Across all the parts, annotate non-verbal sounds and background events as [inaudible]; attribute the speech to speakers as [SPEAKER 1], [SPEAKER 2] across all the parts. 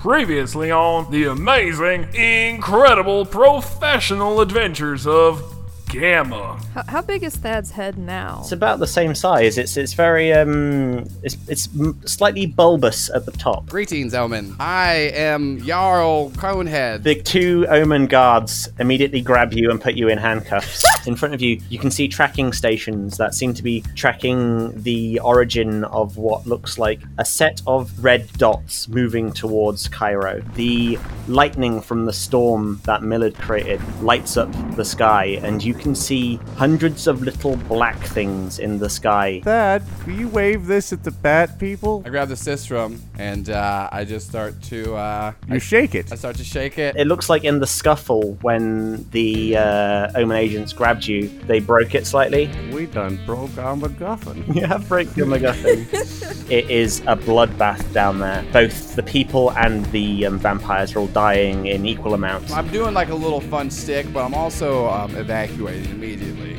[SPEAKER 1] Previously on the amazing, incredible, professional adventures of Gamma.
[SPEAKER 2] How, how big is Thad's head now?
[SPEAKER 3] It's about the same size. It's it's very um it's it's slightly bulbous at the top.
[SPEAKER 4] Greetings, Omen. I am Jarl Conehead.
[SPEAKER 3] The two Omen guards immediately grab you and put you in handcuffs. [laughs] in front of you, you can see tracking stations that seem to be tracking the origin of what looks like a set of red dots moving towards Cairo. The lightning from the storm that Millard created lights up the sky, and you can see hundreds of little black things in the sky.
[SPEAKER 5] Thad, will you wave this at the bat people?
[SPEAKER 4] I grab the sistrum and uh, I just start to uh,
[SPEAKER 5] You shake it.
[SPEAKER 4] I start to shake it.
[SPEAKER 3] It looks like in the scuffle when the uh, Omen agents grabbed you, they broke it slightly.
[SPEAKER 5] We done broke our MacGuffin. [laughs]
[SPEAKER 3] yeah, have break your MacGuffin. [laughs] it is a bloodbath down there. Both the people and the um, vampires are all dying in equal amounts.
[SPEAKER 4] I'm doing like a little fun stick, but I'm also um, evacuating immediately.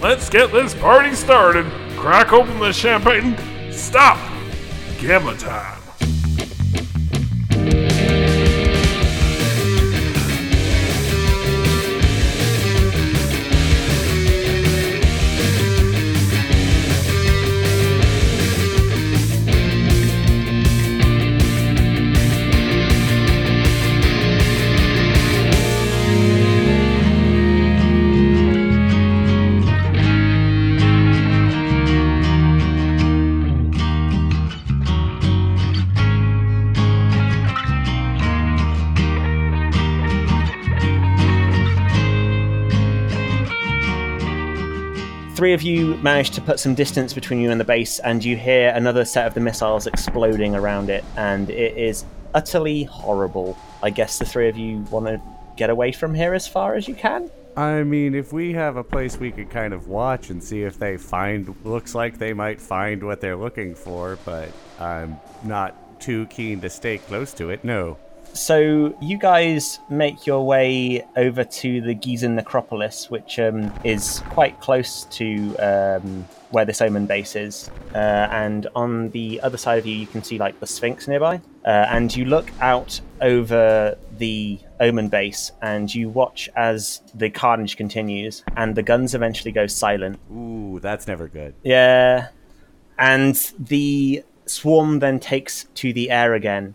[SPEAKER 1] Let's get this party started. Crack open the champagne. Stop. Gamma time.
[SPEAKER 3] Three of you manage to put some distance between you and the base, and you hear another set of the missiles exploding around it, and it is utterly horrible. I guess the three of you want to get away from here as far as you can.
[SPEAKER 5] I mean, if we have a place we could kind of watch and see if they find, looks like they might find what they're looking for, but I'm not too keen to stay close to it. No.
[SPEAKER 3] So you guys make your way over to the Gizeh Necropolis, which um, is quite close to um, where this Omen base is. Uh, and on the other side of you, you can see like the Sphinx nearby. Uh, and you look out over the Omen base, and you watch as the carnage continues, and the guns eventually go silent.
[SPEAKER 5] Ooh, that's never good.
[SPEAKER 3] Yeah. And the swarm then takes to the air again.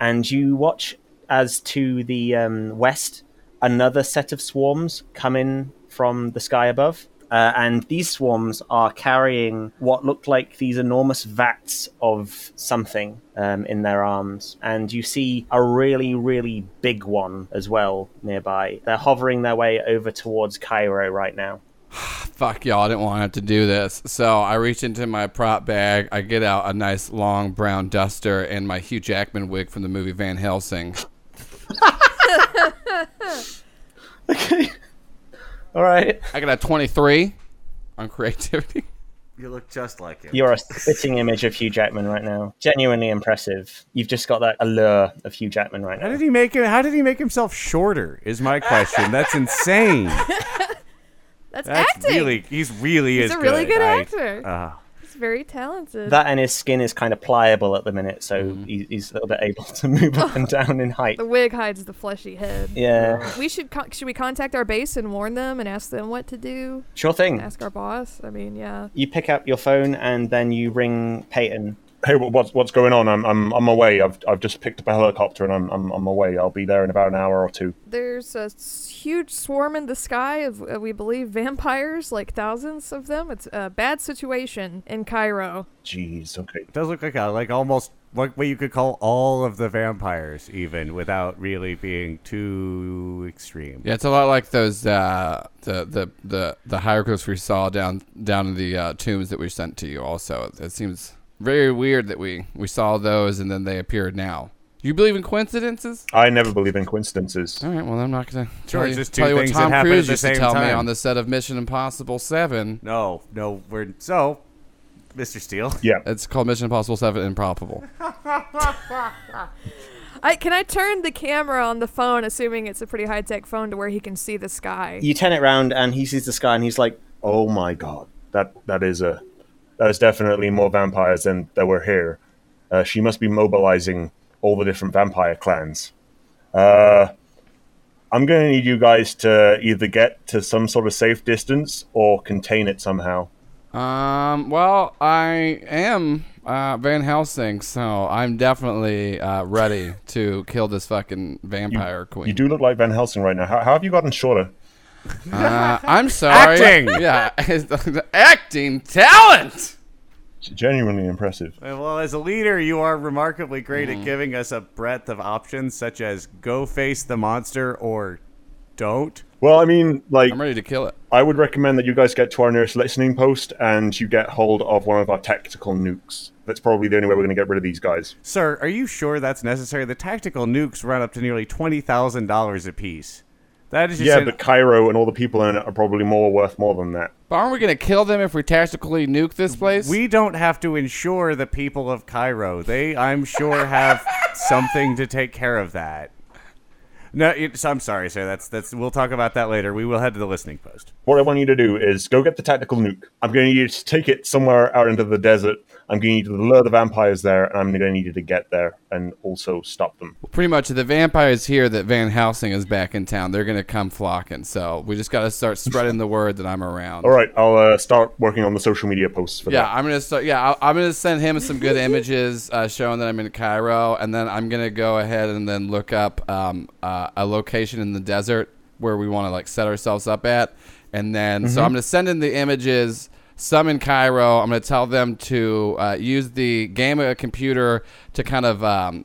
[SPEAKER 3] And you watch as to the um, west, another set of swarms come in from the sky above. Uh, and these swarms are carrying what look like these enormous vats of something um, in their arms. And you see a really, really big one as well nearby. They're hovering their way over towards Cairo right now. [sighs]
[SPEAKER 4] Fuck y'all, I didn't want to have to do this. So I reach into my prop bag, I get out a nice long brown duster and my Hugh Jackman wig from the movie Van Helsing. [laughs]
[SPEAKER 3] Okay. All right.
[SPEAKER 4] I got a 23 on creativity.
[SPEAKER 5] You look just like him.
[SPEAKER 3] You're a spitting image of Hugh Jackman right now. Genuinely impressive. You've just got that allure of Hugh Jackman right
[SPEAKER 5] How
[SPEAKER 3] now.
[SPEAKER 5] did he make him? How did he make himself shorter? Is my question. That's insane. [laughs]
[SPEAKER 2] That's,
[SPEAKER 5] That's
[SPEAKER 2] acting.
[SPEAKER 5] really. He's really is.
[SPEAKER 2] He's
[SPEAKER 5] is
[SPEAKER 2] a really good
[SPEAKER 5] I-
[SPEAKER 2] actor.
[SPEAKER 5] uh,
[SPEAKER 2] He's very talented.
[SPEAKER 3] That and his skin is kind of pliable at the minute, so
[SPEAKER 5] Mm-hmm.
[SPEAKER 3] he- he's a little bit able to [laughs] move up and [laughs] down in height.
[SPEAKER 2] the wig hides the fleshy head.
[SPEAKER 3] Yeah,
[SPEAKER 2] We should con- should we contact our base and warn them and ask them what to do?
[SPEAKER 3] sure thing.
[SPEAKER 2] Ask our boss. I mean, yeah.
[SPEAKER 3] You pick up your phone and then you ring Peyton.
[SPEAKER 6] Hey, wh- what's what's going on? I'm I'm on my way. I've I've just picked up a helicopter and I'm I'm on my way. I'll be there in about an hour or two.
[SPEAKER 2] There's a s- huge swarm in the sky of, uh, we believe, vampires, like thousands of them. It's a bad situation in Cairo.
[SPEAKER 6] Jeez. Okay.
[SPEAKER 5] it does look like a like almost like what you could call all of the vampires, even without really being too extreme.
[SPEAKER 4] Yeah, it's a lot like those uh, the the the the hieroglyphs we saw down down in the uh, tombs that we sent to you. Also, it seems very weird that we we saw those and then they appeared now. Do you believe in coincidences?
[SPEAKER 6] I never believe in coincidences.
[SPEAKER 4] All right, well I'm not gonna tell
[SPEAKER 5] it's
[SPEAKER 4] you,
[SPEAKER 5] just two
[SPEAKER 4] tell you what
[SPEAKER 5] things that
[SPEAKER 4] Tom
[SPEAKER 5] happen at
[SPEAKER 4] Cruise
[SPEAKER 5] the
[SPEAKER 4] used to
[SPEAKER 5] same
[SPEAKER 4] tell me
[SPEAKER 5] time.
[SPEAKER 4] on the set of Mission Impossible Seven.
[SPEAKER 5] No, no, we're so, Mr. Steele.
[SPEAKER 6] Yeah.
[SPEAKER 4] It's called Mission Impossible Seven Improbable. [laughs]
[SPEAKER 2] I can I turn the camera on the phone, assuming it's a pretty high tech phone, to where he can see the sky.
[SPEAKER 3] You turn it round and he sees the sky and he's like,
[SPEAKER 6] Oh my god. That that is a that is definitely more vampires than there were here. Uh, she must be mobilizing all the different vampire clans. Uh, I'm going to need you guys to either get to some sort of safe distance or contain it somehow.
[SPEAKER 4] Um, well, I am uh, Van Helsing, so I'm definitely uh, ready to kill this fucking vampire queen.
[SPEAKER 6] You do look like Van Helsing right now. How, how have you gotten shorter?
[SPEAKER 4] Uh, I'm [laughs] sorry.
[SPEAKER 5] Acting!
[SPEAKER 4] Yeah, [laughs] acting talent.
[SPEAKER 6] It's genuinely impressive.
[SPEAKER 5] Well, as a leader, you are remarkably great
[SPEAKER 4] Mm.
[SPEAKER 5] at giving us a breadth of options, such as go face the monster or don't.
[SPEAKER 6] Well, I mean, like,
[SPEAKER 4] I'm ready to kill it.
[SPEAKER 6] I would recommend that you guys get to our nearest listening post and you get hold of one of our tactical nukes. That's probably the only way we're going to get rid of these guys.
[SPEAKER 5] Sir, are you sure that's necessary? The tactical nukes run up to nearly twenty thousand dollars apiece. That is just
[SPEAKER 6] Yeah,
[SPEAKER 5] an-
[SPEAKER 6] but Cairo and all the people in it are probably more worth more than that.
[SPEAKER 4] But aren't we gonna kill them if we tactically nuke this place?
[SPEAKER 5] we don't have to insure the people of Cairo. They, I'm sure, have [laughs] something to take care of that. No, it's, I'm sorry, sir. That's that's. We'll talk about that later. We will head to the listening post.
[SPEAKER 6] What I want you to do is go get the tactical nuke. I'm going to need you to take it somewhere out into the desert. I'm going to need to lure the vampires there, and I'm going to need you to get there and also stop them.
[SPEAKER 4] Pretty much, the vampires hear that Van Helsing is back in town. They're gonna come flocking. So we just gotta start spreading the word that I'm around.
[SPEAKER 6] All right, I'll uh, start working on the social media posts for
[SPEAKER 4] Yeah,
[SPEAKER 6] that.
[SPEAKER 4] I'm gonna start. Yeah, I'll, I'm gonna send him some good [laughs] images uh, showing that I'm in Cairo, and then I'm gonna go ahead and then look up um, uh, a location in the desert where we want to like set ourselves up at, and then so I'm gonna send in the images. Some in Cairo. I'm gonna tell them to uh, use the Gamma computer to kind of um,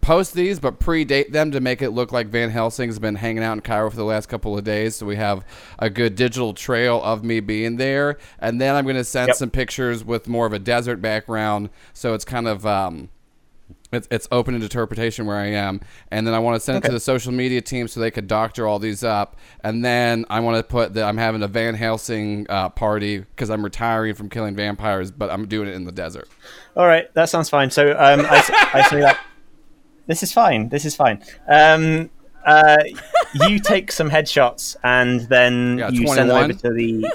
[SPEAKER 4] post these, but predate them to make it look like Van Helsing's been hanging out in Cairo for the last couple of days. So we have a good digital trail of me being there. And then I'm going to send
[SPEAKER 6] Yep.
[SPEAKER 4] some pictures with more of a desert background. So it's kind of. Um, it's, it's open to interpretation where I am, and then I want to send it to the social media team so they could doctor all these up, and then I want to put that I'm having a Van Helsing uh, party because I'm retiring from killing vampires, but I'm doing it in the desert.
[SPEAKER 3] All right, that sounds fine. So um, I, I say that [laughs] this is fine. This is fine. Um, uh, you take some headshots and then
[SPEAKER 4] Yeah,
[SPEAKER 3] you send them over to the.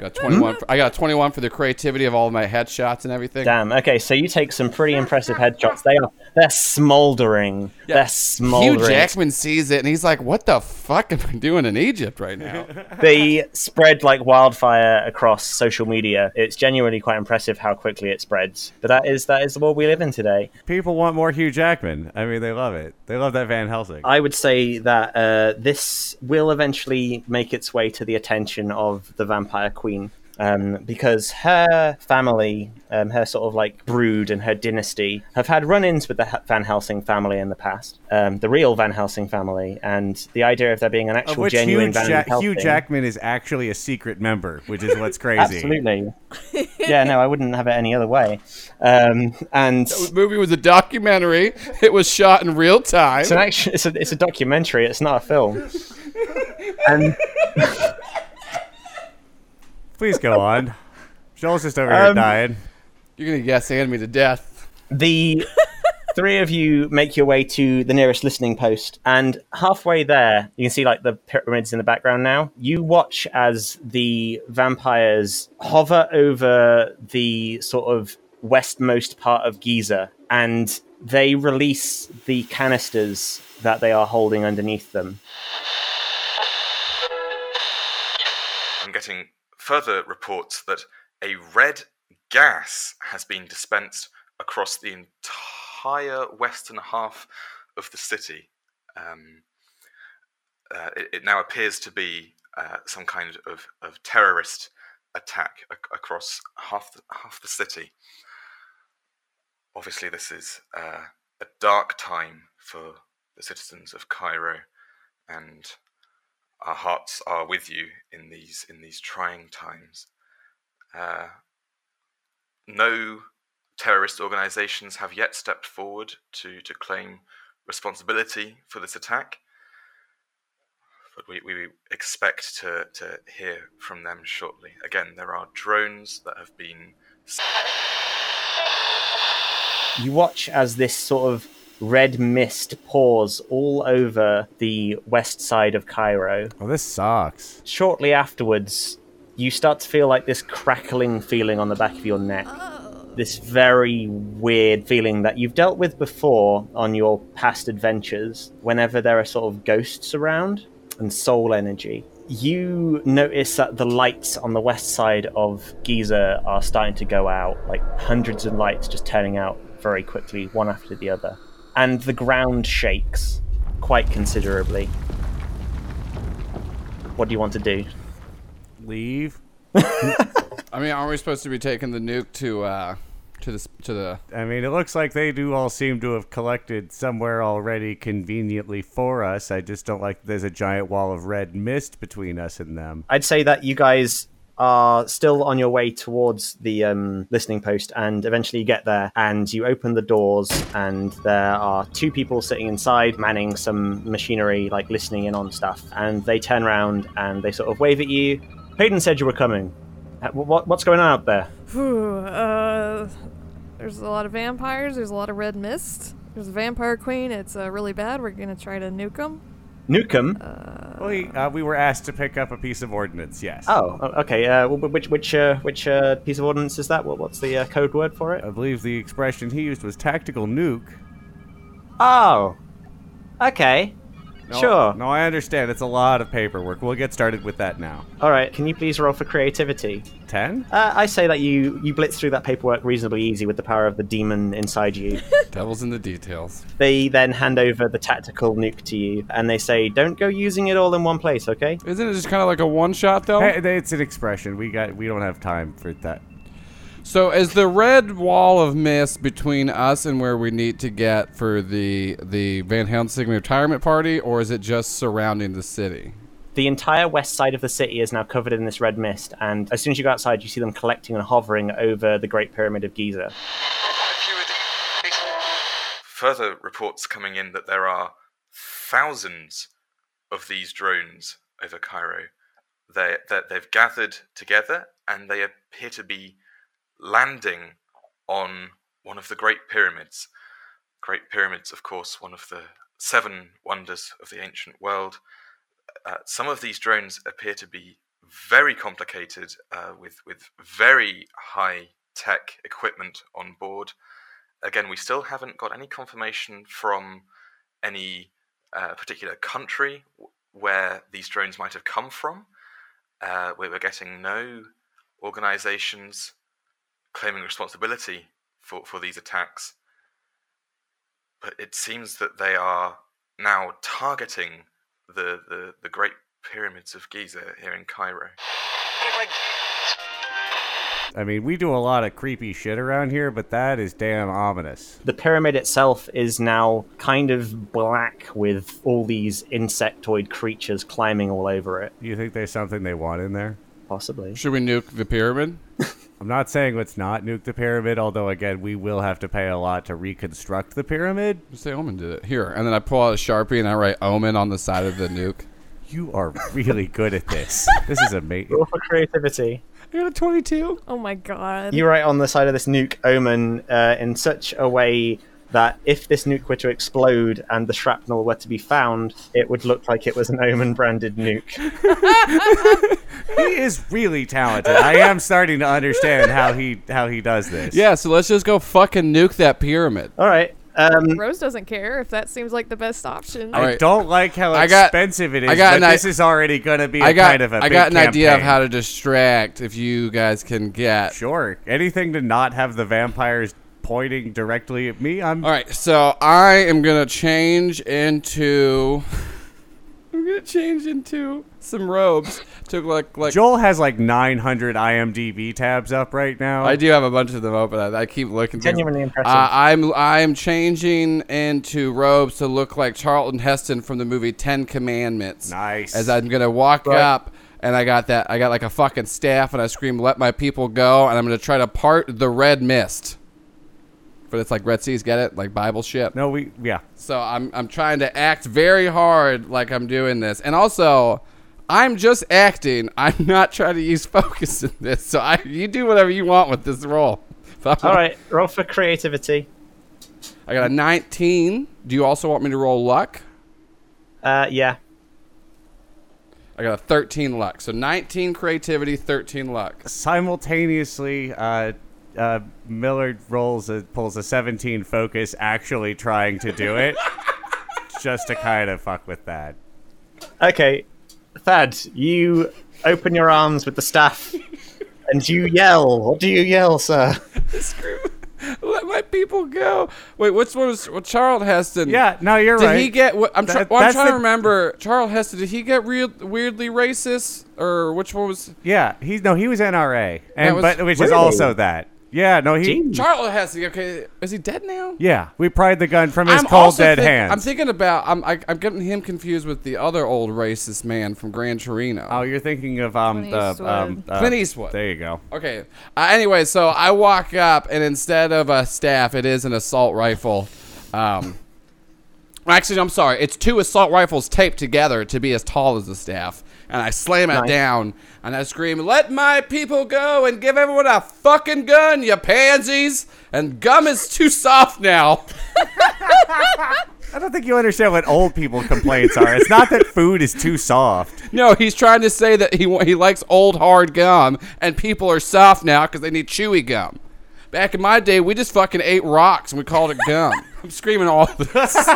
[SPEAKER 4] Got 21. For, I got 21 for the creativity of all of my headshots and everything.
[SPEAKER 3] Damn. Okay, so you take some pretty impressive headshots. They are they're smoldering. They're smoldering. Hugh.
[SPEAKER 4] Jackman sees it and he's like, "What the fuck am I doing in Egypt right now?" [laughs]
[SPEAKER 3] they spread like wildfire across social media. It's genuinely quite impressive how quickly it spreads. But that is that is the world we live in today.
[SPEAKER 5] People want more Hugh Jackman. I mean, they love it. They love that Van Helsing.
[SPEAKER 3] I would say that uh, this will eventually make its way to the attention of the Vampire Queen. Um, because her family, um, her sort of like brood and her dynasty, have had run ins with the Van Helsing family in the past, um, the real Van Helsing family, and the idea of there being an
[SPEAKER 5] of
[SPEAKER 3] actual
[SPEAKER 5] which
[SPEAKER 3] genuine
[SPEAKER 5] Hugh,
[SPEAKER 3] Van
[SPEAKER 5] Ja-
[SPEAKER 3] Helsing.
[SPEAKER 5] Hugh Jackman is actually a secret member, which is what's [laughs] crazy.
[SPEAKER 3] Absolutely. [laughs] yeah, no, I wouldn't have it any other way. Um, and
[SPEAKER 4] the movie was a documentary. It was shot in real time.
[SPEAKER 3] it's an action. It's a, it's a documentary. It's not a film. [laughs] and
[SPEAKER 5] Please go on. [laughs] Joel's just over here
[SPEAKER 3] Um,
[SPEAKER 5] dying.
[SPEAKER 4] You're gonna yes and me to death.
[SPEAKER 3] the three of you make your way to the nearest listening post, and halfway there, you can see like the pyramids in the background. Now you watch as the vampires hover over the sort of westmost part of Giza, and they release the canisters that they are holding underneath them.
[SPEAKER 7] I'm getting further reports that a red gas has been dispensed across the entire western half of the city. Um, uh, it, it now appears to be uh, some kind of, of terrorist attack ac- across half the, half the city. Obviously, this is uh, a dark time for the citizens of Cairo, and our hearts are with you in these in these trying times. Uh, no terrorist organizations have yet stepped forward to, to claim responsibility for this attack, but we, we expect to, to hear from them shortly. Again, there are drones that have been
[SPEAKER 3] you watch as this sort of red mist pours all over the west side of Cairo.
[SPEAKER 5] Oh, this sucks.
[SPEAKER 3] Shortly afterwards, you start to feel like this crackling feeling on the back of your neck. Oh. this very weird feeling that you've dealt with before on your past adventures whenever there are sort of ghosts around and soul energy. You notice that the lights on the west side of Giza are starting to go out, like hundreds of lights just turning out very quickly, one after the other. And the ground shakes quite considerably. What do you want to do?
[SPEAKER 5] Leave.
[SPEAKER 4] I mean, aren't we supposed to be taking the nuke to uh to the to the?
[SPEAKER 5] I mean, it looks like they do all seem to have collected somewhere already conveniently for us. I just don't like there's a giant wall of red mist between us and them.
[SPEAKER 3] I'd say that you guys are still on your way towards the um, listening post, and eventually you get there, and you open the doors, and there are two people sitting inside, manning some machinery, like listening in on stuff. And they turn around and they sort of wave at you. Hayden said you were coming. Uh, What, what's going on out there?
[SPEAKER 2] Uh, there's a lot of vampires. There's a lot of red mist. There's a vampire queen. It's uh, really bad. We're gonna try to nuke them.
[SPEAKER 3] Nukem.
[SPEAKER 5] We, uh, we were asked to pick up a piece of ordnance, yes.
[SPEAKER 3] Oh, okay. Uh, which which uh, which uh, piece of ordnance is that? What, what's the uh, code word for it?
[SPEAKER 5] I believe the expression he used was tactical nuke.
[SPEAKER 3] Oh, okay.
[SPEAKER 5] No,
[SPEAKER 3] Sure.
[SPEAKER 5] No, I understand. It's a lot of paperwork. We'll get started with that now.
[SPEAKER 3] All right. Can you please roll for creativity?
[SPEAKER 5] Ten?
[SPEAKER 3] Uh, I say that you you blitz through that paperwork reasonably easy with the power of the demon inside you. [laughs]
[SPEAKER 4] Devil's in the details.
[SPEAKER 3] they then hand over the tactical nuke to you, and they say, "Don't go using it all in one place, okay?"
[SPEAKER 4] Isn't it just kind of like a one shot though?
[SPEAKER 5] Hey, it's an expression. We got. We don't have time for that.
[SPEAKER 4] So is the red wall of mist between us and where we need to get for the the Van Helsing retirement party, or is it just surrounding the city?
[SPEAKER 3] The entire west side of the city is now covered in this red mist, and as soon as you go outside, you see them collecting and hovering over the Great Pyramid of Giza.
[SPEAKER 7] Further reports coming in that there are thousands of these drones over Cairo. They, they, they've gathered together and they appear to be landing on one of the Great Pyramids. Great Pyramids, of course, one of the seven wonders of the ancient world. Uh, some of these drones appear to be very complicated uh, with, with very high tech equipment on board again, we still haven't got any confirmation from any uh, particular country where these drones might have come from. Uh, we we're getting no organizations claiming responsibility for, for these attacks. But it seems that they are now targeting the, the, the Great Pyramids of Giza here in Cairo.
[SPEAKER 5] I mean, we do a lot of creepy shit around here, but that is damn ominous.
[SPEAKER 3] The pyramid itself is now kind of black with all these insectoid creatures climbing all over it.
[SPEAKER 5] Do you think there's something they want in there?
[SPEAKER 3] Possibly.
[SPEAKER 4] Should we nuke the pyramid? [laughs]
[SPEAKER 5] I'm not saying let's not nuke the pyramid, although again, we will have to pay a lot to reconstruct the pyramid.
[SPEAKER 4] Just say Omen did it. Here, and then I pull out a sharpie and I write Omen on the side of the nuke. [laughs]
[SPEAKER 5] You are really good at this. [laughs] This is amazing.
[SPEAKER 3] Roll for creativity.
[SPEAKER 4] I got a twenty-two.
[SPEAKER 2] Oh my god.
[SPEAKER 3] You write on the side of this nuke omen uh, in such a way that if this nuke were to explode and the shrapnel were to be found, it would look like it was an omen branded nuke. [laughs]
[SPEAKER 5] He is really talented. I am starting to understand how he how he does this.
[SPEAKER 4] Yeah, so let's just go fucking nuke that pyramid.
[SPEAKER 3] All right. Um,
[SPEAKER 2] Rose doesn't care if that seems like the best option.
[SPEAKER 5] I
[SPEAKER 4] Alright.
[SPEAKER 5] don't like how
[SPEAKER 4] I got-
[SPEAKER 5] expensive it is.
[SPEAKER 4] I got
[SPEAKER 5] but
[SPEAKER 4] an i-
[SPEAKER 5] this is already going to be a
[SPEAKER 4] I got
[SPEAKER 5] kind of a
[SPEAKER 4] I
[SPEAKER 5] big
[SPEAKER 4] got an idea of
[SPEAKER 5] campaign.
[SPEAKER 4] how to distract if you guys can get.
[SPEAKER 5] Sure. Anything to not have the vampires pointing directly at me. I'm
[SPEAKER 4] All right, so I am gonna change into. I'm gonna change into some robes to like like.
[SPEAKER 5] Joel has like 900 IMDb tabs up right now.
[SPEAKER 4] I do have a bunch of them open. I, I keep looking. through-
[SPEAKER 3] Genuinely impressive.
[SPEAKER 4] Uh, I'm I'm changing into robes to look like Charlton Heston from the movie Ten Commandments.
[SPEAKER 5] Nice.
[SPEAKER 4] As I'm gonna walk
[SPEAKER 3] Right.
[SPEAKER 4] up. And I got that. I got like a fucking staff, and I scream, "Let my people go!" And I'm gonna try to part the red mist. But it's like Red Seas, get it? Like Bible shit.
[SPEAKER 5] no, we yeah.
[SPEAKER 4] So I'm I'm trying to act very hard like I'm doing this. And also I'm just acting. [laughs] I'm not trying to use focus in this. So I you do whatever you want with this role. [laughs]
[SPEAKER 3] all right. Roll for creativity.
[SPEAKER 4] I got a 19. Do you also want me to roll luck?
[SPEAKER 3] Uh, yeah.
[SPEAKER 4] I got a 13 luck. So 19 creativity, 13 luck.
[SPEAKER 5] Simultaneously, uh, uh, Millard rolls a, pulls a 17 focus, actually trying to do it, [laughs] just to kind of fuck with that.
[SPEAKER 3] Okay, Thad, you open your arms with the staff, [laughs] and you yell. What do you yell, sir? [laughs] Screw.
[SPEAKER 4] Let my people go. Wait, which one was well, Charles Heston?
[SPEAKER 5] Yeah, no, you're
[SPEAKER 4] Did
[SPEAKER 5] right.
[SPEAKER 4] he get? What, I'm, try,
[SPEAKER 5] That-
[SPEAKER 4] well, I'm
[SPEAKER 5] that's
[SPEAKER 4] trying to remember. Charles Heston. Did he get real, weirdly racist, or which one was?
[SPEAKER 5] Yeah, he's no, he was NRA, and
[SPEAKER 4] was-
[SPEAKER 5] but which is also that. Yeah, no, he.
[SPEAKER 3] Jeez.
[SPEAKER 4] has Heston. Okay, is he dead now?
[SPEAKER 5] Yeah, we pried the gun from his
[SPEAKER 4] I'm
[SPEAKER 5] cold dead
[SPEAKER 4] think-
[SPEAKER 5] hands.
[SPEAKER 4] I'm thinking about. I'm I, I'm getting him confused with the other old racist man from Gran Torino.
[SPEAKER 5] oh, you're thinking of um
[SPEAKER 2] Clint
[SPEAKER 5] the
[SPEAKER 2] Eastwood.
[SPEAKER 5] um uh,
[SPEAKER 4] Clint Eastwood.
[SPEAKER 5] There you go.
[SPEAKER 4] Okay. Uh, anyway, so I walk up, and instead of a staff, it is an assault rifle. Um, actually, I'm sorry. It's two assault rifles taped together to be as tall as the staff. And I slam it
[SPEAKER 3] Nice.
[SPEAKER 4] down, and I scream, "Let my people go and give everyone a fucking gun, you pansies!" And gum is too soft now.
[SPEAKER 5] I don't think you understand what old people complaints are. It's not that food is too soft.
[SPEAKER 4] No, he's trying to say that he he likes old hard gum, and people are soft now because they need chewy gum. Back in my day, we just fucking ate rocks and we called it gum. [laughs] I'm screaming all of this.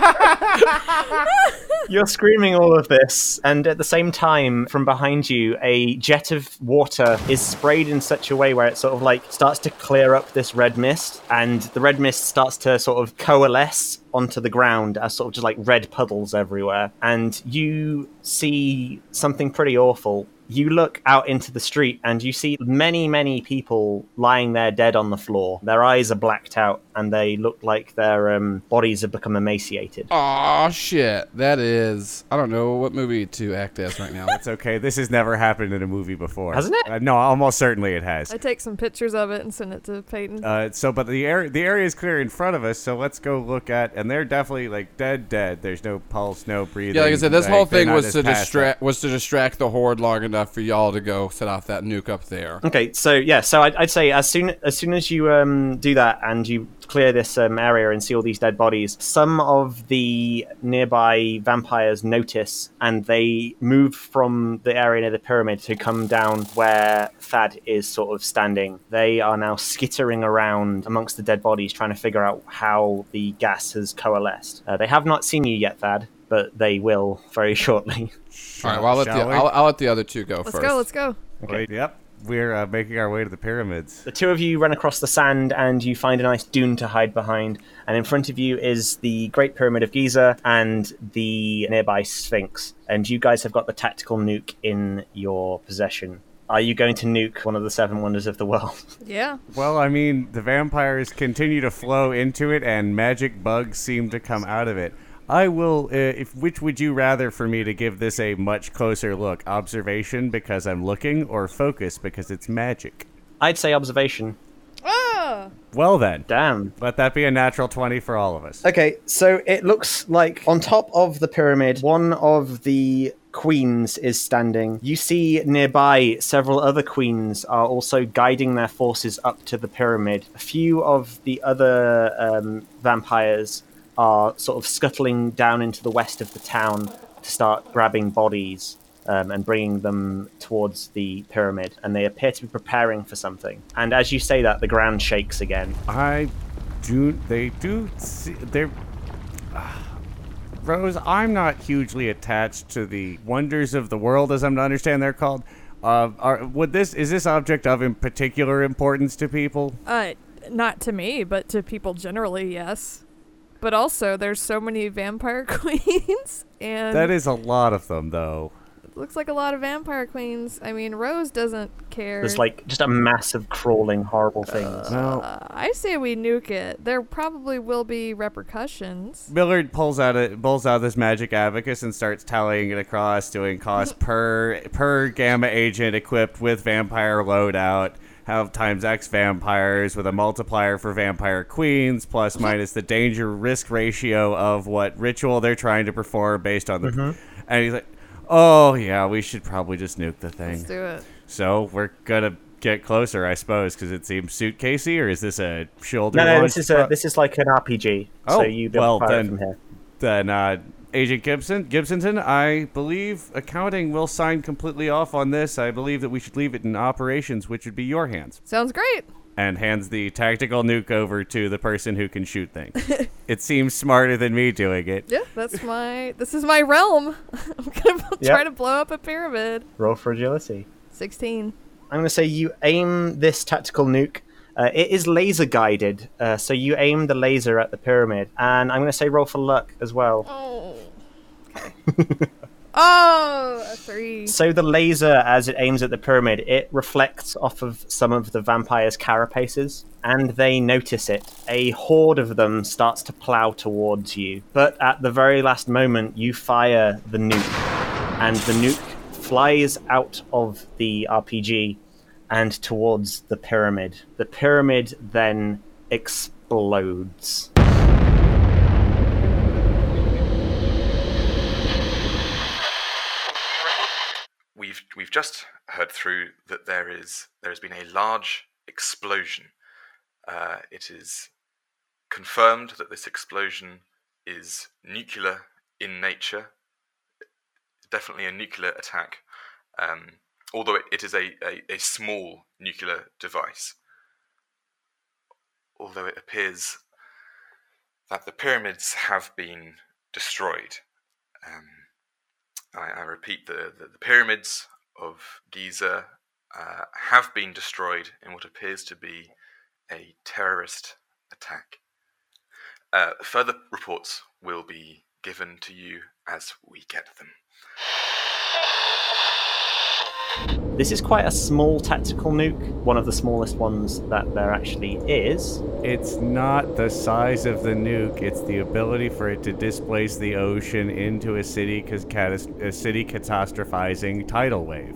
[SPEAKER 3] You're screaming all of this, and at the same time, from behind you, a jet of water is sprayed in such a way where it sort of like starts to clear up this red mist, and the red mist starts to sort of coalesce onto the ground as sort of just like red puddles everywhere. And you see something pretty awful. You look out into the street and you see many, many people lying there dead on the floor. Their eyes are blacked out and they look like their um, bodies have become emaciated.
[SPEAKER 4] Aw, shit. That is. I don't know what movie to act as right now.
[SPEAKER 5] It's okay. This has never happened in a movie before,
[SPEAKER 3] Hasn't it?
[SPEAKER 5] Uh, no, almost certainly it has.
[SPEAKER 2] I take some pictures of it and send it to Peyton.
[SPEAKER 5] Uh, so, but the area the area is clear in front of us. So let's go look at, and they're definitely like dead, dead. There's no pulse, no breathing.
[SPEAKER 4] yeah, like I said, this
[SPEAKER 5] like,
[SPEAKER 4] whole thing was to
[SPEAKER 5] passed
[SPEAKER 4] distract was to distract the horde long enough for y'all to go set off that nuke up there.
[SPEAKER 3] Okay, so yeah, so I'd, I'd say as soon as soon as you um, do that and you clear this um, area and see all these dead bodies, some of the nearby vampires notice and they move from the area near the pyramid to come down where Thad is sort of standing. They are now skittering around amongst the dead bodies, trying to figure out how the gas has coalesced. Uh, they have not seen you yet, Thad, but they will very [laughs] shortly.
[SPEAKER 4] All right, well, I'll let, the,
[SPEAKER 5] we?
[SPEAKER 4] I'll, I'll let the other two go
[SPEAKER 2] let's
[SPEAKER 4] first.
[SPEAKER 2] go. Let's go.
[SPEAKER 5] Wait, yep, we're uh, making our way to the pyramids.
[SPEAKER 3] The two of you run across the sand and you find a nice dune to hide behind. And in front of you is the Great Pyramid of Giza and the nearby Sphinx. And you guys have got the tactical nuke in your possession. Are you going to nuke one of the seven wonders of the world? [laughs]
[SPEAKER 2] Yeah.
[SPEAKER 5] Well, I mean, the vampires continue to flow into it, and magic bugs seem to come out of it. I will. Uh, if which would you rather for me to give this a much closer look? Observation because I'm looking, or focus because it's magic.
[SPEAKER 3] I'd say observation.
[SPEAKER 2] Ah.
[SPEAKER 5] Well then,
[SPEAKER 3] Damn.
[SPEAKER 5] let that be a natural twenty for all of us.
[SPEAKER 3] Okay, so it looks like on top of the pyramid, one of the queens is standing. You see nearby several other queens are also guiding their forces up to the pyramid. A few of the other um, vampires are sort of scuttling down into the west of the town to start grabbing bodies. Um, and bringing them towards the pyramid, and they appear to be preparing for something. And as you say that, the ground shakes again.
[SPEAKER 5] I do. They do. See, they're. Rose, I'm not hugely attached to the wonders of the world, as I'm to understand they're called. Uh, are, would this is this object of in particular importance to people?
[SPEAKER 2] Uh, not to me, but to people generally, yes. But also, there's so many vampire [laughs] queens, and
[SPEAKER 5] That is a lot of them, though.
[SPEAKER 2] looks like a lot of vampire queens. I mean, Rose doesn't care.
[SPEAKER 3] There's like just a massive crawling, horrible things.
[SPEAKER 5] Well,
[SPEAKER 2] Uh, I say we nuke it. There probably will be repercussions.
[SPEAKER 5] Millard pulls out a pulls out this magic abacus and starts tallying it across, doing cost per per gamma agent equipped with vampire loadout. Have times X vampires with a multiplier for vampire queens, plus minus the danger risk ratio of what ritual they're trying to perform based on the. And he's like, "Oh yeah, we should probably just nuke the thing."
[SPEAKER 2] Let's do it.
[SPEAKER 5] So we're gonna get closer, I suppose, because it seems suitcasey, or is this a shoulder?
[SPEAKER 3] No, no, this is a
[SPEAKER 5] pro-
[SPEAKER 3] this is like an RPG.
[SPEAKER 5] Oh,
[SPEAKER 3] so you build
[SPEAKER 5] well, then-
[SPEAKER 3] from here.
[SPEAKER 5] then uh, Agent Gibson, Gibsonton, I believe accounting will sign completely off on this. I believe that we should leave it in operations, which would be your hands.
[SPEAKER 2] Sounds great.
[SPEAKER 5] and hands the tactical nuke over to the person who can shoot things. [laughs] it seems smarter than me doing it.
[SPEAKER 2] Yeah, that's my. This is my realm. [laughs] I'm gonna
[SPEAKER 3] Yep.
[SPEAKER 2] try to blow up a pyramid.
[SPEAKER 3] Roll for agility.
[SPEAKER 2] Sixteen.
[SPEAKER 3] I'm going to say you aim this tactical nuke. Uh, it is laser guided, uh, so you aim the laser at the pyramid, and I'm going to say roll for luck as well.
[SPEAKER 2] Oh. Okay. [laughs] oh, a three.
[SPEAKER 3] So the laser, as it aims at the pyramid, it reflects off of some of the vampires' carapaces, and they notice it. A horde of them starts to plow towards you, but at the very last moment, you fire the nuke, and the nuke flies out of the RPG and towards the pyramid. The pyramid then explodes.
[SPEAKER 7] We've we've just heard through that there is there has been a large explosion. Uh, it is confirmed that this explosion is nuclear in nature. Definitely a nuclear attack, um, although it, it is a, a, a small nuclear device. Although it appears that the pyramids have been destroyed. Um, I, I repeat, the, the, the pyramids of Giza uh, have been destroyed in what appears to be a terrorist attack. Uh, further reports will be given to you as we get them.
[SPEAKER 3] This is quite a small tactical nuke, one of the smallest ones that there actually is.
[SPEAKER 5] It's not the size of the nuke; it's the ability for it to displace the ocean into a city, catas- a city catastrophizing tidal wave.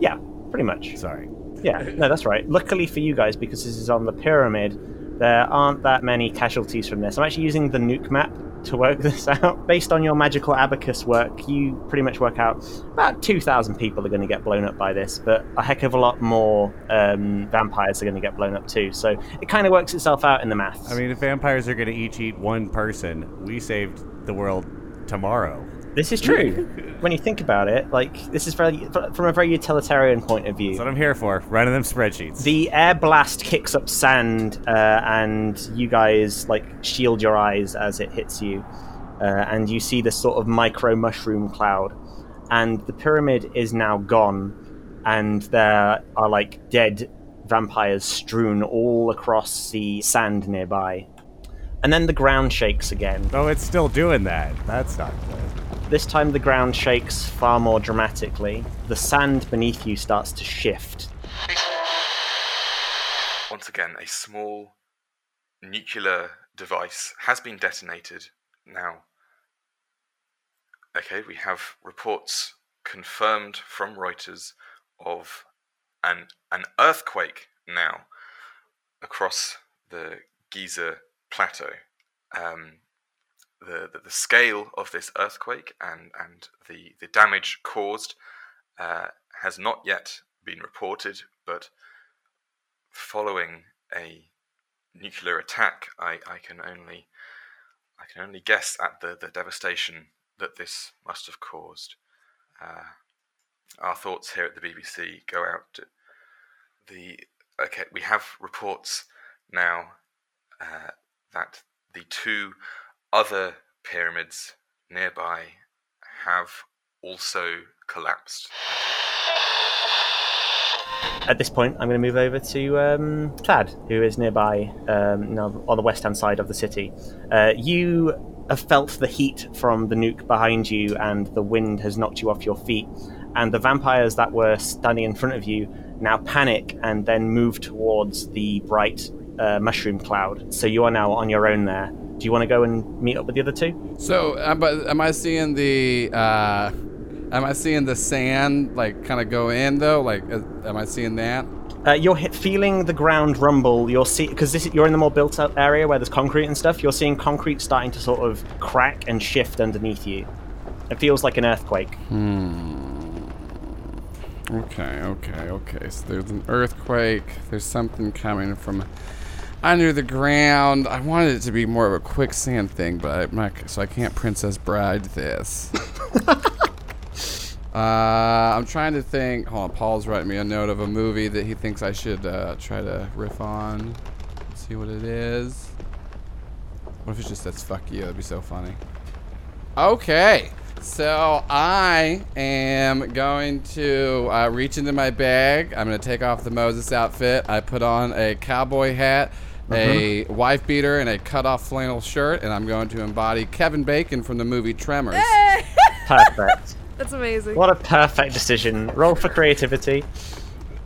[SPEAKER 3] Yeah, pretty much.
[SPEAKER 5] Sorry.
[SPEAKER 3] Yeah, no, that's right. Luckily for you guys, because this is on the pyramid, there aren't that many casualties from this. I'm actually using the nuke map to work [laughs] this out. Based on your magical abacus work, you pretty much work out about 2,000 people are going to get blown up by this, but a heck of a lot more um, vampires are going to get blown up too. So it kind of works itself out in the maths.
[SPEAKER 5] I mean, if vampires are going to each eat one person, we saved the world tomorrow.
[SPEAKER 3] This is true. when you think about it, like, this is very, from a very utilitarian point of view.
[SPEAKER 5] That's what I'm here for. Running them spreadsheets.
[SPEAKER 3] The air blast kicks up sand, uh, and you guys like shield your eyes as it hits you, uh, and you see this sort of micro mushroom cloud, and the pyramid is now gone, and there are like dead vampires strewn all across the sand nearby, and then the ground shakes again.
[SPEAKER 5] oh, it's still doing that. That's not good.
[SPEAKER 3] This time the ground shakes far more dramatically. The sand beneath you starts to shift,
[SPEAKER 7] Once again, a small nuclear device has been detonated. Now, okay, we have reports confirmed from Reuters of an an earthquake now across the Giza plateau. Um, the, the the scale of this earthquake and and the the damage caused uh, has not yet been reported, but following a nuclear attack, I, I can only I can only guess at the, the devastation that this must have caused. Uh, our thoughts here at the BBC go out to the okay. We have reports now uh, that the two other pyramids nearby have also collapsed.
[SPEAKER 3] At this point, I'm going to move over to um, who is nearby um, on the west hand side of the city. Uh, you have felt the heat from the nuke behind you, and the wind has knocked you off your feet. And the vampires that were standing in front of you now panic and then move towards the bright uh, mushroom cloud. So you are now on your own there. Do you want to go and meet up with the other two?
[SPEAKER 4] So, uh, but am I seeing the uh, am I seeing the sand like kind of go in though? Like, uh, am I seeing that?
[SPEAKER 3] Uh, you're hit, feeling the ground rumble. You're see because you're in the more built-up area where there's concrete and stuff. You're seeing concrete starting to sort of crack and shift underneath you. It feels like an earthquake.
[SPEAKER 4] Okay, okay, okay. So there's an earthquake. There's something coming from under the ground. I wanted it to be more of a quicksand thing, but I'm not, so I can't Princess Bride this. [laughs] Uh, I'm trying to think. Hold on, Paul's writing me a note of a movie that he thinks I should uh, try to riff on. Let's see what it is. What if it just says "fuck you"? That'd be so funny. Okay, so I am going to uh, reach into my bag. I'm going to take off the Moses outfit. I put on a cowboy hat, a wife beater, and a cut-off flannel shirt, and I'm going to embody Kevin Bacon from the movie Tremors.
[SPEAKER 3] Perfect. [laughs]
[SPEAKER 2] That's amazing.
[SPEAKER 3] what a perfect decision. Roll for creativity.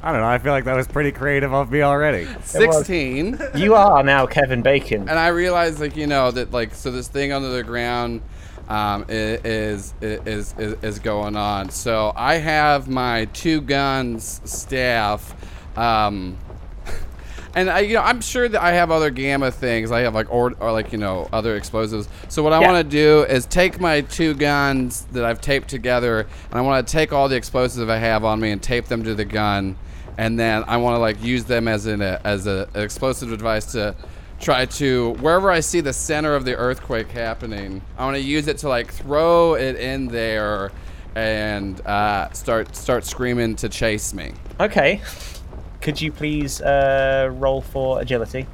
[SPEAKER 5] I don't know. I feel like that was pretty creative of me already.
[SPEAKER 4] 16.
[SPEAKER 3] You are now Kevin Bacon.
[SPEAKER 4] and I realized like you know that like so this thing under the ground um, is, is is is going on. So I have my two guns staff. Um, and I, you know, I'm sure that I have other gamma things. I have like or, or like you know other explosives. So what I
[SPEAKER 3] Yeah.
[SPEAKER 4] want to do is take my two guns that I've taped together, and I want to take all the explosives I have on me and tape them to the gun, and then I want to like use them as an as a, an explosive device to try to wherever I see the center of the earthquake happening. I want to use it to like throw it in there and uh, start start screaming to chase me.
[SPEAKER 3] Okay. Could you please uh, roll for agility?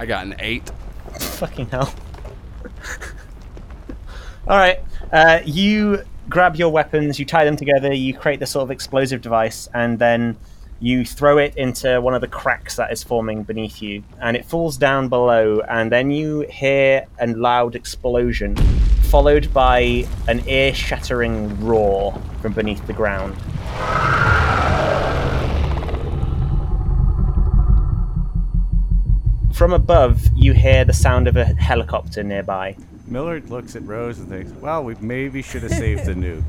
[SPEAKER 4] I got an eight.
[SPEAKER 3] Fucking hell. All right. Uh, you grab your weapons, you tie them together, you create the sort of explosive device, and then you throw it into one of the cracks that is forming beneath you, and it falls down below, and then you hear a loud explosion, followed by an ear-shattering roar from beneath the ground. From above, you hear the sound of a helicopter nearby.
[SPEAKER 5] Millard looks at Rose and thinks, well, we maybe should have saved the nuke.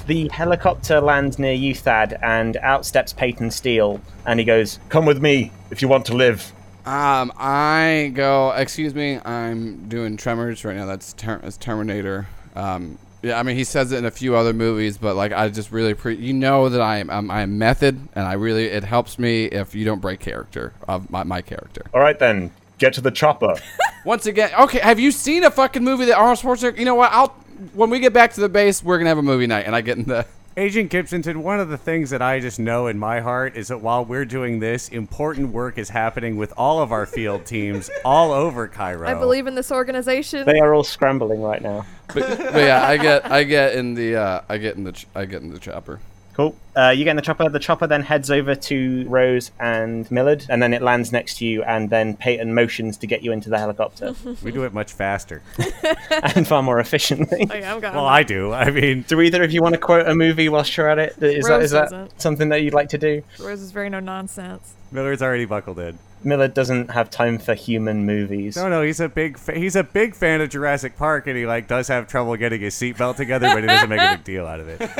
[SPEAKER 5] [laughs]
[SPEAKER 3] The helicopter lands near you, Thad, and out steps Peyton Steele, and he goes,
[SPEAKER 6] Come with me if you want to live.
[SPEAKER 4] Um, I go. Excuse me, I'm doing Tremors right now. That's, ter- that's Terminator. Um, yeah, I mean he says it in a few other movies, but like I just really pre- you know that I am I'm, I'm method, and I really it helps me if you don't break character of my, my character.
[SPEAKER 6] All right then, get to the chopper. [laughs]
[SPEAKER 4] Once again, okay, have you seen a fucking movie that Arnold Schwarzenegger? You know what? I'll when we get back to the base, we're gonna have a movie night, and I get in the.
[SPEAKER 5] Agent Gibsonton, one of the things that I just know in my heart is that while we're doing this, important work is happening with all of our field teams all over Cairo.
[SPEAKER 2] I believe in this organization.
[SPEAKER 3] They are all scrambling right now.
[SPEAKER 4] But, but yeah, I get I get in the uh, I get in the ch- I get in the chopper.
[SPEAKER 3] Cool. Uh, you get in the chopper. The chopper then heads over to Rose and Millard, and then it lands next to you, and then Peyton motions to get you into the helicopter, [laughs]
[SPEAKER 5] We do it much faster. [laughs]
[SPEAKER 3] and far more efficiently.
[SPEAKER 2] Oh, yeah, I'm gone.
[SPEAKER 5] Well, I do. I mean,
[SPEAKER 3] Do either of you want to quote a movie whilst you're at it? Is that,
[SPEAKER 2] Rose
[SPEAKER 3] is that something that you'd like to do?
[SPEAKER 2] Rose is very no nonsense.
[SPEAKER 5] Millard's already buckled in.
[SPEAKER 3] Millard doesn't have time for human movies.
[SPEAKER 5] No, no, he's a big fa- he's a big fan of Jurassic Park, and he like does have trouble getting his seatbelt together, but he doesn't make a big deal out of it. [laughs]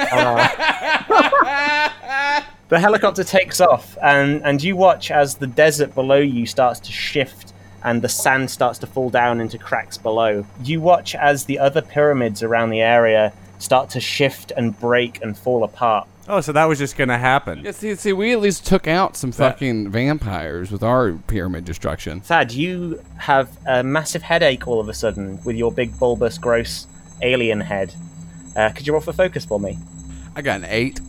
[SPEAKER 3] Uh, the helicopter takes off, and, and you watch as the desert below you starts to shift and the sand starts to fall down into cracks below. You watch as the other pyramids around the area start to shift and break and fall apart.
[SPEAKER 5] Oh, so that was just gonna happen.
[SPEAKER 4] Yeah, see, see, we at least took out some fucking vampires with our pyramid destruction.
[SPEAKER 3] Thad, you have a massive headache all of a sudden with your big, bulbous, gross alien head. Uh, could you roll for focus for me?
[SPEAKER 4] I got an eight.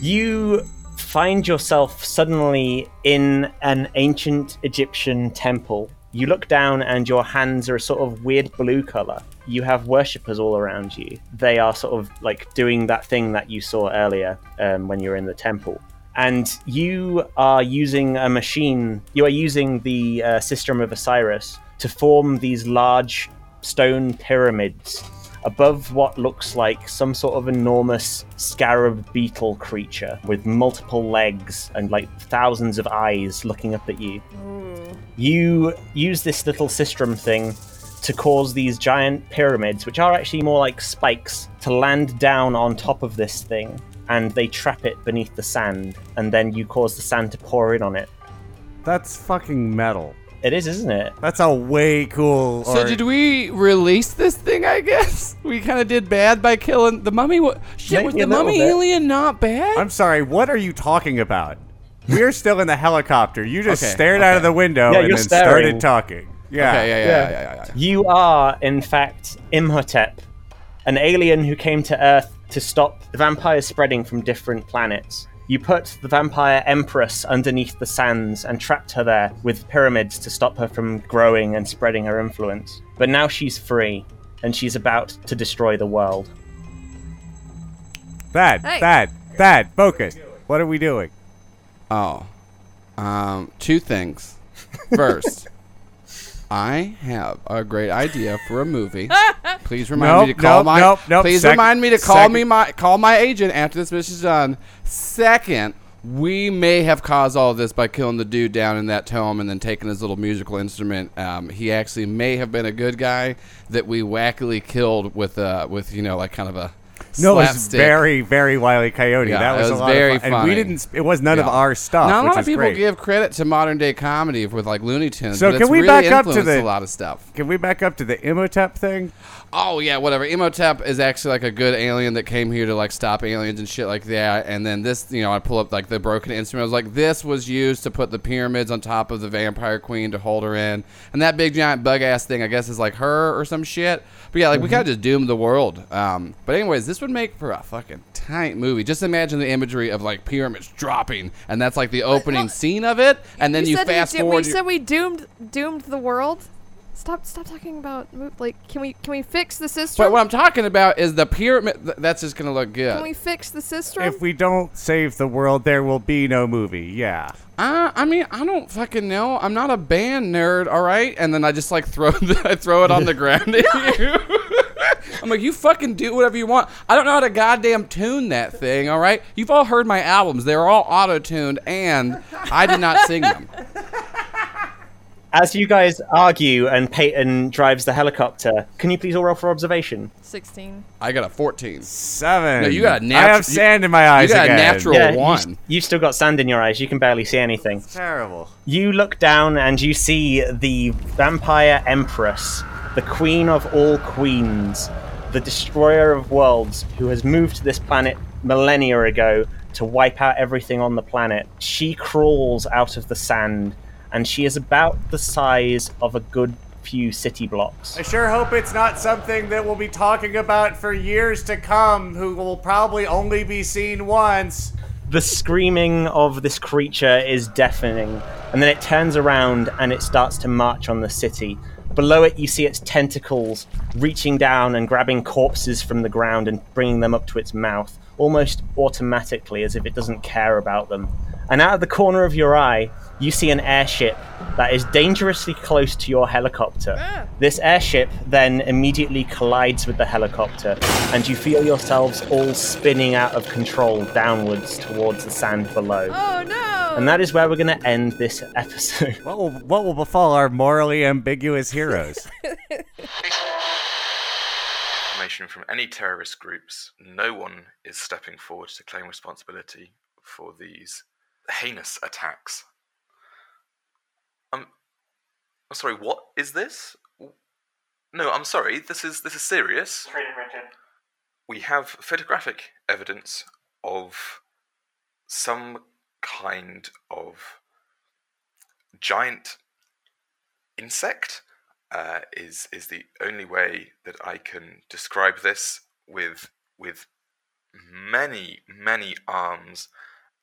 [SPEAKER 3] You find yourself suddenly in an ancient Egyptian temple. You look down and your hands are a sort of weird blue color. You have worshippers all around you. They are sort of like doing that thing that you saw earlier um, when you were in the temple. And you are using a machine, you are using the uh, sistrum of Osiris to form these large stone pyramids above what looks like some sort of enormous scarab beetle creature with multiple legs and like thousands of eyes looking up at you. You use this little sistrum thing to cause these giant pyramids, which are actually more like spikes, to land down on top of this thing. And they trap it beneath the sand, and then you cause the sand to pour in on it.
[SPEAKER 5] That's fucking metal.
[SPEAKER 3] It is, isn't it?
[SPEAKER 5] That's a way cool.
[SPEAKER 4] So
[SPEAKER 5] or-
[SPEAKER 4] did we release this thing? I guess [laughs] we kind of did bad by killing the mummy. What shit
[SPEAKER 3] Maybe
[SPEAKER 4] was the mummy
[SPEAKER 3] bit.
[SPEAKER 4] alien not bad?
[SPEAKER 5] I'm sorry. What are you talking about? [laughs] We're still in the helicopter. You just
[SPEAKER 4] Okay,
[SPEAKER 5] stared out of the window
[SPEAKER 3] Yeah,
[SPEAKER 5] and then
[SPEAKER 3] staring.
[SPEAKER 5] started talking. Yeah.
[SPEAKER 4] okay, yeah, yeah, yeah, yeah, yeah, yeah.
[SPEAKER 3] You are, in fact, Imhotep, an alien who came to Earth to stop the vampires spreading from different planets. You put the vampire Empress underneath the sands and trapped her there with pyramids to stop her from growing and spreading her influence. But now she's free, and she's about to destroy the world.
[SPEAKER 5] Thad,
[SPEAKER 2] Hey.
[SPEAKER 5] Thad, Thad, focus. What are we doing?
[SPEAKER 4] Oh, um, two things. First, [laughs] I have a great idea for a movie. [laughs] Please remind
[SPEAKER 5] Nope,
[SPEAKER 4] me to call
[SPEAKER 5] nope,
[SPEAKER 4] my.
[SPEAKER 5] nope, nope.
[SPEAKER 4] Please
[SPEAKER 5] Sec-
[SPEAKER 4] remind me to call
[SPEAKER 5] second-
[SPEAKER 4] me my call my agent after this mission is done. Second, we may have caused all of this by killing the dude down in that tome and then taking his little musical instrument. Um, he actually may have been a good guy that we wackily killed with uh with you know like kind of a
[SPEAKER 5] No, it was very, very Wile E. Coyote.
[SPEAKER 4] Yeah,
[SPEAKER 5] that was,
[SPEAKER 4] was
[SPEAKER 5] a lot
[SPEAKER 4] very
[SPEAKER 5] of fun. And we didn't. It was none of our stuff.
[SPEAKER 4] Now, a lot of people
[SPEAKER 5] great.
[SPEAKER 4] give credit to modern day comedy with like Looney Tunes.
[SPEAKER 5] So can we
[SPEAKER 4] really
[SPEAKER 5] back up to the-
[SPEAKER 4] a lot of stuff?
[SPEAKER 5] Can we back up to the Imhotep thing?
[SPEAKER 4] Oh yeah, whatever. Imhotep is actually like a good alien that came here to like stop aliens and shit like that. And then this, you know, I pull up like the broken instrument. I was like, this was used to put the pyramids on top of the vampire queen to hold her in. And that big giant bug ass thing, I guess, is like her or some shit. But yeah, like we kind of just doomed the world. Um, but anyways, this would make for a fucking tight movie. Just imagine the imagery of like pyramids dropping, and that's like the opening
[SPEAKER 2] well,
[SPEAKER 4] scene of it. And then you,
[SPEAKER 2] said we
[SPEAKER 4] fast
[SPEAKER 2] did-
[SPEAKER 4] forward.
[SPEAKER 2] We said we doomed doomed the world. Stop stop talking about like can we can we fix the sistrum?
[SPEAKER 4] but what I'm talking about is the pyramid. th- That's just gonna look good.
[SPEAKER 2] can we fix the sistrum?
[SPEAKER 5] If we don't save the world, there will be no movie. Yeah.
[SPEAKER 4] Uh, I mean, I don't fucking know. I'm not a band nerd, all right. And then I just like throw [laughs] the, I throw it on the ground at [laughs] you. I'm like, you fucking do whatever you want. I don't know how to goddamn tune that thing, all right. You've all heard my albums; they're all auto tuned, and I did not sing them. [laughs]
[SPEAKER 3] As you guys argue and Peyton drives the helicopter, can you please all roll for observation?
[SPEAKER 2] Sixteen.
[SPEAKER 4] I got a 14.
[SPEAKER 5] Seven.
[SPEAKER 4] No, you got a
[SPEAKER 5] I
[SPEAKER 4] natu-
[SPEAKER 5] have sand in my eyes You
[SPEAKER 4] got a natural- Roll
[SPEAKER 3] you-
[SPEAKER 4] one.
[SPEAKER 3] You've still got sand in your eyes. You can barely see anything.
[SPEAKER 5] Terrible.
[SPEAKER 3] You look down and you see the vampire empress, the queen of all queens, the destroyer of worlds, who has moved to this planet millennia ago to wipe out everything on the planet. She crawls out of the sand, and she is about the size of a good few city blocks.
[SPEAKER 5] I sure hope it's not something that we'll be talking about for years to come, who will probably only be seen once.
[SPEAKER 3] The screaming of this creature is deafening, and then it turns around and it starts to march on the city. Below it, you see its tentacles reaching down and grabbing corpses from the ground and bringing them up to its mouth, almost automatically, as if it doesn't care about them. And out of the corner of your eye, you see an airship that is dangerously close to your helicopter. Ah. This airship then immediately collides with the helicopter, and you feel yourselves all spinning out of control downwards towards the sand below.
[SPEAKER 2] Oh no!
[SPEAKER 3] And that is where we're going to end this episode.
[SPEAKER 5] What will, what will befall our morally ambiguous heroes? [laughs]
[SPEAKER 7] Information from any terrorist groups. No one is stepping forward to claim responsibility for these heinous attacks. Um, I'm sorry. What is this? No, I'm sorry. This is this is serious. We have photographic evidence of some kind of giant insect uh, is is the only way that I can describe this with with many many arms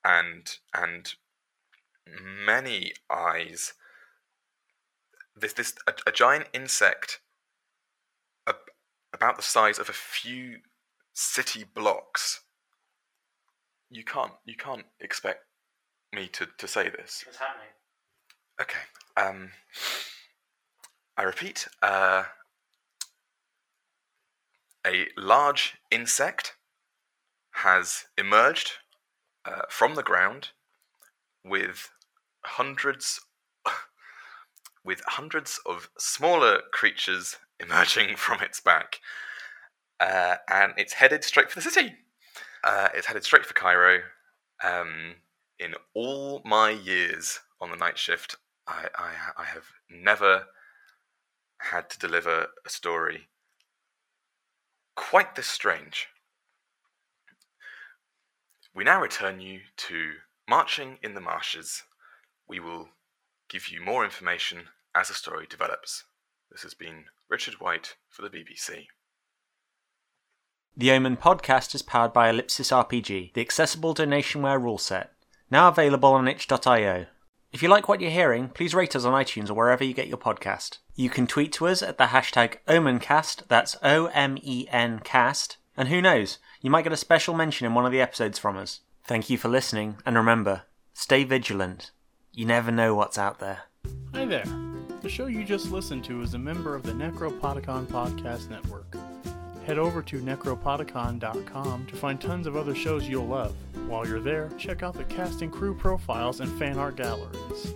[SPEAKER 7] and and many eyes. This this a, a giant insect ab- about the size of a few city blocks. You can't you can't expect me to, to say this.
[SPEAKER 3] What's happening?
[SPEAKER 7] Okay. Um, I repeat. Uh, a large insect has emerged uh, from the ground with hundreds with hundreds of smaller creatures emerging [laughs] from its back, uh, and it's headed straight for the city. Uh, it's headed straight for Cairo. Um, in all my years on the night shift, I, I, I have never had to deliver a story quite this strange. We now return you to Marching in the Marshes. We will give you more information as the story develops. This has been Richard White for the BBC.
[SPEAKER 3] The Omen podcast is powered by Ellipsis RPG, the accessible donationware rule set, now available on itch.io. If you like what you're hearing, please rate us on iTunes or wherever you get your podcast. You can tweet to us at the hashtag OmenCast, that's O M E N cast, and who knows, you might get a special mention in one of the episodes from us. Thank you for listening, and remember, stay vigilant. You never know what's out there.
[SPEAKER 8] Hi there. The show you just listened to is a member of the Necropodicon Podcast Network. Head over to necropodicon.com to find tons of other shows you'll love. While you're there, check out the cast and crew profiles and fan art galleries.